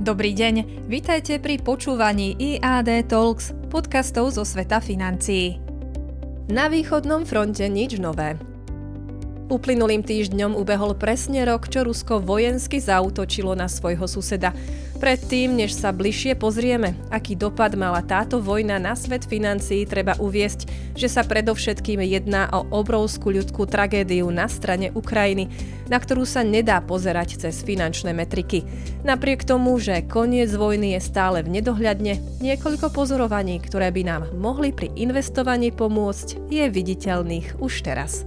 Dobrý deň, vítajte pri počúvaní IAD Talks, podcastov zo sveta financií. Na východnom fronte nič nové. Uplynulým týždňom ubehol presne rok, čo Rusko vojensky zautočilo na svojho suseda. Predtým, než sa bližšie pozrieme, aký dopad mala táto vojna na svet financií, treba uviesť, že sa predovšetkým jedná o obrovskú ľudskú tragédiu na strane Ukrajiny, na ktorú sa nedá pozerať cez finančné metriky. Napriek tomu, že koniec vojny je stále v nedohľadne, niekoľko pozorovaní, ktoré by nám mohli pri investovaní pomôcť, je viditeľných už teraz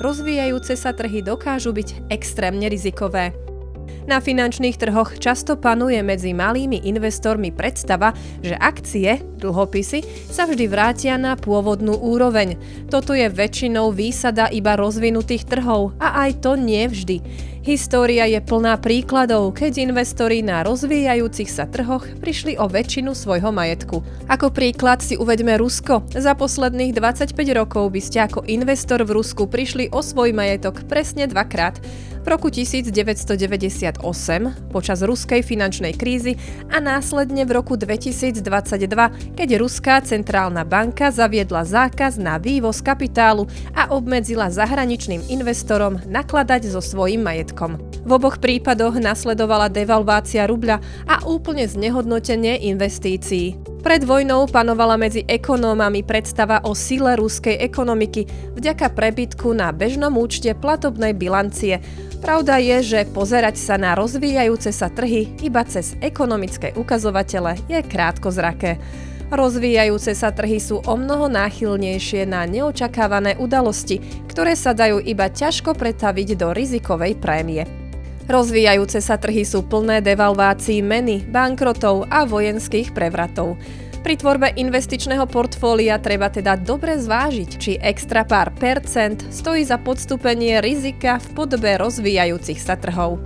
rozvíjajúce sa trhy dokážu byť extrémne rizikové. Na finančných trhoch často panuje medzi malými investormi predstava, že akcie, dlhopisy, sa vždy vrátia na pôvodnú úroveň. Toto je väčšinou výsada iba rozvinutých trhov a aj to nie vždy. História je plná príkladov, keď investori na rozvíjajúcich sa trhoch prišli o väčšinu svojho majetku. Ako príklad si uveďme Rusko. Za posledných 25 rokov by ste ako investor v Rusku prišli o svoj majetok presne dvakrát v roku 1998 počas ruskej finančnej krízy a následne v roku 2022, keď Ruská centrálna banka zaviedla zákaz na vývoz kapitálu a obmedzila zahraničným investorom nakladať so svojím majetkom. V oboch prípadoch nasledovala devalvácia rubľa a úplne znehodnotenie investícií. Pred vojnou panovala medzi ekonómami predstava o sile ruskej ekonomiky vďaka prebytku na bežnom účte platobnej bilancie. Pravda je, že pozerať sa na rozvíjajúce sa trhy iba cez ekonomické ukazovatele je krátkozraké. Rozvíjajúce sa trhy sú o mnoho náchylnejšie na neočakávané udalosti, ktoré sa dajú iba ťažko pretaviť do rizikovej prémie. Rozvíjajúce sa trhy sú plné devalvácií meny, bankrotov a vojenských prevratov. Pri tvorbe investičného portfólia treba teda dobre zvážiť, či extra pár percent stojí za podstúpenie rizika v podobe rozvíjajúcich sa trhov.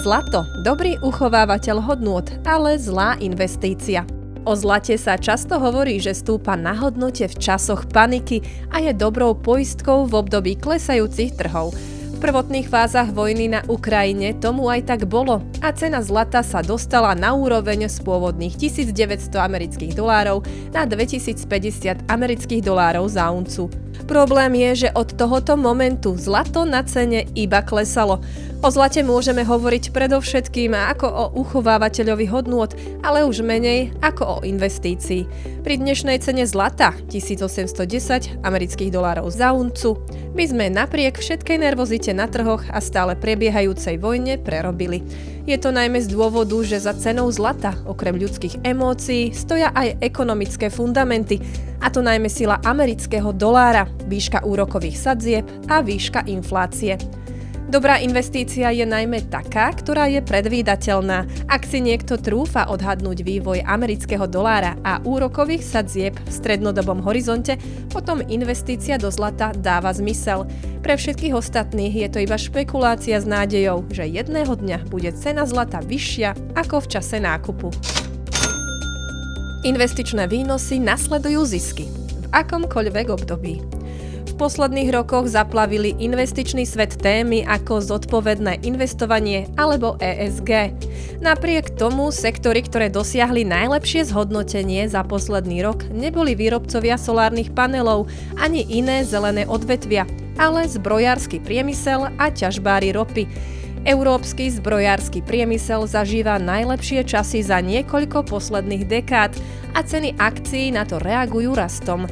Zlato. Dobrý uchovávateľ hodnôt, ale zlá investícia. O zlate sa často hovorí, že stúpa na hodnote v časoch paniky a je dobrou poistkou v období klesajúcich trhov prvotných fázach vojny na Ukrajine tomu aj tak bolo a cena zlata sa dostala na úroveň z pôvodných 1900 amerických dolárov na 2050 amerických dolárov za uncu. Problém je, že od tohoto momentu zlato na cene iba klesalo. O zlate môžeme hovoriť predovšetkým ako o uchovávateľovi hodnôt, ale už menej ako o investícii. Pri dnešnej cene zlata 1810 amerických dolárov za uncu by sme napriek všetkej nervozite na trhoch a stále prebiehajúcej vojne prerobili. Je to najmä z dôvodu, že za cenou zlata, okrem ľudských emócií, stoja aj ekonomické fundamenty, a to najmä sila amerického dolára, výška úrokových sadzieb a výška inflácie. Dobrá investícia je najmä taká, ktorá je predvídateľná. Ak si niekto trúfa odhadnúť vývoj amerického dolára a úrokových sadzieb v strednodobom horizonte, potom investícia do zlata dáva zmysel. Pre všetkých ostatných je to iba špekulácia s nádejou, že jedného dňa bude cena zlata vyššia ako v čase nákupu. Investičné výnosy nasledujú zisky v akomkoľvek období posledných rokoch zaplavili investičný svet témy ako zodpovedné investovanie alebo ESG. Napriek tomu sektory, ktoré dosiahli najlepšie zhodnotenie za posledný rok, neboli výrobcovia solárnych panelov ani iné zelené odvetvia, ale zbrojársky priemysel a ťažbári ropy. Európsky zbrojársky priemysel zažíva najlepšie časy za niekoľko posledných dekád a ceny akcií na to reagujú rastom.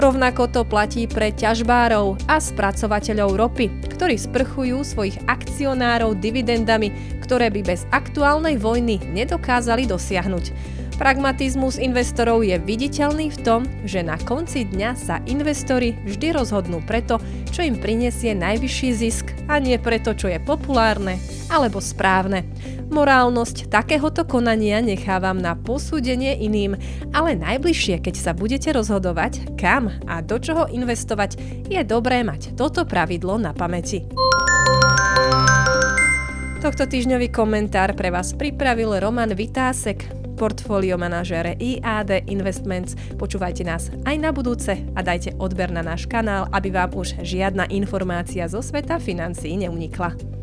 Rovnako to platí pre ťažbárov a spracovateľov ropy, ktorí sprchujú svojich akcionárov dividendami, ktoré by bez aktuálnej vojny nedokázali dosiahnuť. Pragmatizmus investorov je viditeľný v tom, že na konci dňa sa investori vždy rozhodnú preto, čo im prinesie najvyšší zisk a nie preto, čo je populárne alebo správne. Morálnosť takéhoto konania nechávam na posúdenie iným, ale najbližšie, keď sa budete rozhodovať, kam a do čoho investovať, je dobré mať toto pravidlo na pamäti. Tohto týždňový komentár pre vás pripravil Roman Vitásek, portfólio manažére IAD Investments. Počúvajte nás aj na budúce a dajte odber na náš kanál, aby vám už žiadna informácia zo sveta financií neunikla.